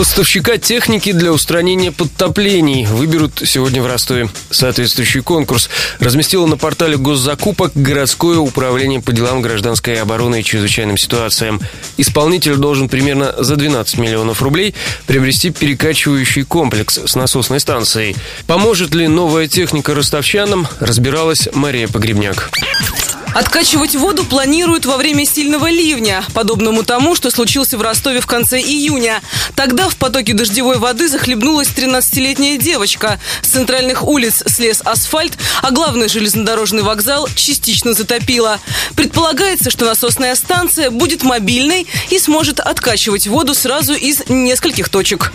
Поставщика техники для устранения подтоплений выберут сегодня в Ростове. Соответствующий конкурс разместило на портале госзакупок городское управление по делам гражданской обороны и чрезвычайным ситуациям. Исполнитель должен примерно за 12 миллионов рублей приобрести перекачивающий комплекс с насосной станцией. Поможет ли новая техника ростовчанам, разбиралась Мария Погребняк. Откачивать воду планируют во время сильного ливня, подобному тому, что случился в Ростове в конце июня. Тогда в потоке дождевой воды захлебнулась 13-летняя девочка. С центральных улиц слез асфальт, а главный железнодорожный вокзал частично затопило. Предполагается, что насосная станция будет мобильной и сможет откачивать воду сразу из нескольких точек.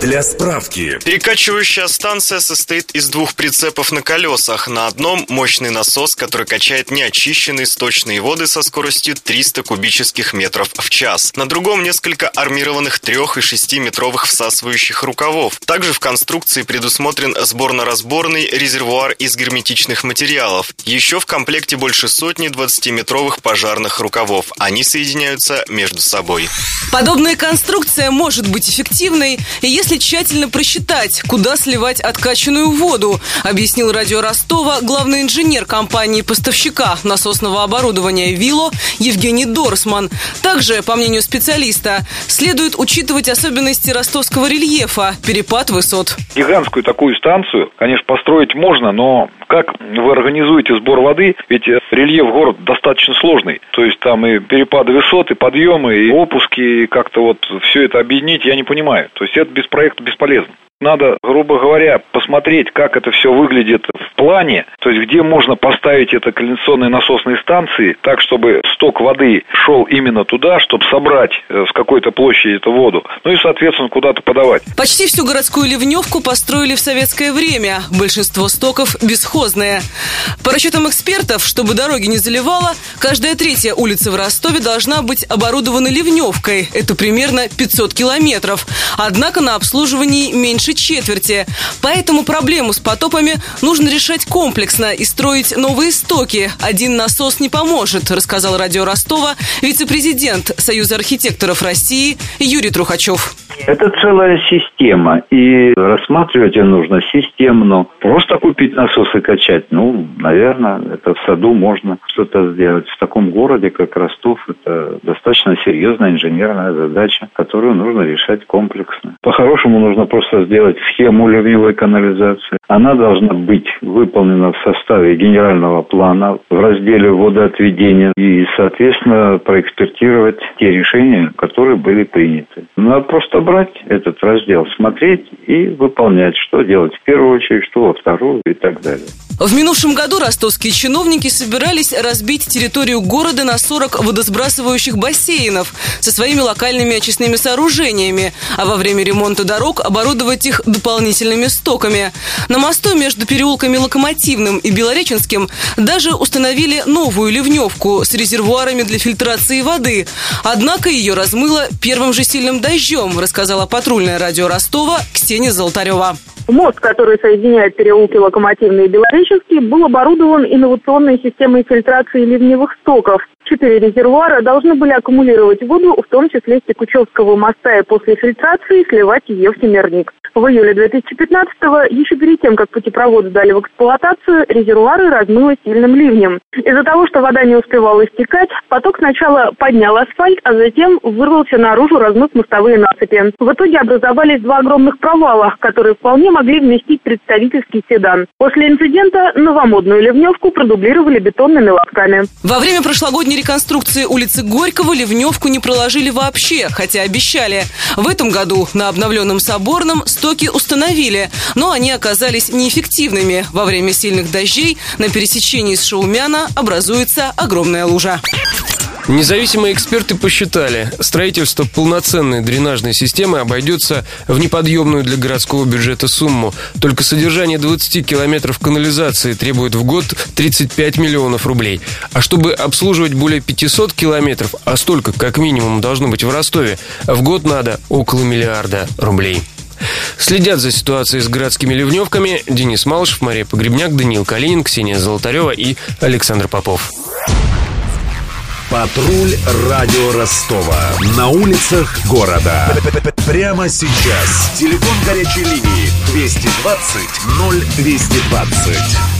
Для справки. Перекачивающая станция состоит из двух прицепов на колесах. На одном мощный насос, который качает неочищенные сточные воды со скоростью 300 кубических метров в час. На другом несколько армированных 3 и 6 метровых всасывающих рукавов. Также в конструкции предусмотрен сборно-разборный резервуар из герметичных материалов. Еще в комплекте больше сотни 20-метровых пожарных рукавов. Они соединяются между собой. Подобная конструкция может быть эффективной, если если тщательно просчитать, куда сливать откачанную воду, объяснил радио Ростова главный инженер компании-поставщика насосного оборудования «Вило» Евгений Дорсман. Также, по мнению специалиста, следует учитывать особенности ростовского рельефа, перепад высот. Гигантскую такую станцию, конечно, построить можно, но как вы организуете сбор воды? Ведь рельеф город достаточно сложный. То есть там и перепады высот, и подъемы, и опуски, и как-то вот все это объединить, я не понимаю. То есть это без проекта бесполезно. Надо, грубо говоря, посмотреть, как это все выглядит в плане, то есть где можно поставить это кондиционные насосные станции, так, чтобы сток воды шел именно туда, чтобы собрать э, с какой-то площади эту воду, ну и, соответственно, куда-то подавать. Почти всю городскую ливневку построили в советское время. Большинство стоков бесхозные. По расчетам экспертов, чтобы дороги не заливало, каждая третья улица в Ростове должна быть оборудована ливневкой. Это примерно 500 километров. Однако на обслуживании меньше меньше четверти. Поэтому проблему с потопами нужно решать комплексно и строить новые стоки. Один насос не поможет, рассказал радио Ростова вице-президент Союза архитекторов России Юрий Трухачев. Это целая система, и рассматривать ее нужно системно. Просто купить насос и качать, ну, наверное, это в саду можно что-то сделать. В таком городе, как Ростов, это достаточно серьезная инженерная задача, которую нужно решать комплексно. По-хорошему нужно просто сделать схему ливневой канализации. Она должна быть выполнена в составе генерального плана в разделе водоотведения и, соответственно, проэкспертировать те решения, которые были приняты. Надо просто брать этот раздел, смотреть и выполнять, что делать в первую очередь, что во вторую и так далее. В минувшем году ростовские чиновники собирались разбить территорию города на 40 водосбрасывающих бассейнов со своими локальными очистными сооружениями, а во время ремонта дорог оборудовать их дополнительными стоками. На мосту между переулками Локомотивным и Белореченским даже установили новую ливневку с резервуарами для фильтрации воды. Однако ее размыло первым же сильным дождем, рассказала патрульное радио Ростова Ксения Золотарева. Мост, который соединяет переулки Локомотивный и Белореченский, был оборудован инновационной системой фильтрации ливневых стоков. Четыре резервуара должны были аккумулировать воду, в том числе с Текучевского моста, и после фильтрации сливать ее в Семерник. В июле 2015-го, еще перед тем, как путепроводы дали в эксплуатацию, резервуары размыло сильным ливнем. Из-за того, что вода не успевала истекать, поток сначала поднял асфальт, а затем вырвался наружу, размыв мостовые насыпи. В итоге образовались два огромных провала, которые вполне могли вместить представительский седан. После инцидента новомодную ливневку продублировали бетонными лотками. Во время прошлогодней реконструкции улицы Горького ливневку не проложили вообще, хотя обещали. В этом году на обновленном Соборном стоки установили, но они оказались неэффективными. Во время сильных дождей на пересечении с Шаумяна образуется огромная лужа. Независимые эксперты посчитали, строительство полноценной дренажной системы обойдется в неподъемную для городского бюджета сумму. Только содержание 20 километров канализации требует в год 35 миллионов рублей. А чтобы обслуживать более 500 километров, а столько как минимум должно быть в Ростове, в год надо около миллиарда рублей. Следят за ситуацией с городскими ливневками Денис Малышев, Мария Погребняк, Даниил Калинин, Ксения Золотарева и Александр Попов. Патруль радио Ростова. На улицах города. Прямо сейчас. Телефон горячей линии 220 0220.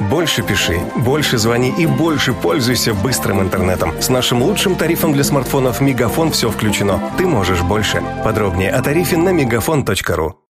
Больше пиши, больше звони и больше пользуйся быстрым интернетом. С нашим лучшим тарифом для смартфонов «Мегафон» все включено. Ты можешь больше. Подробнее о тарифе на мегафон.ру.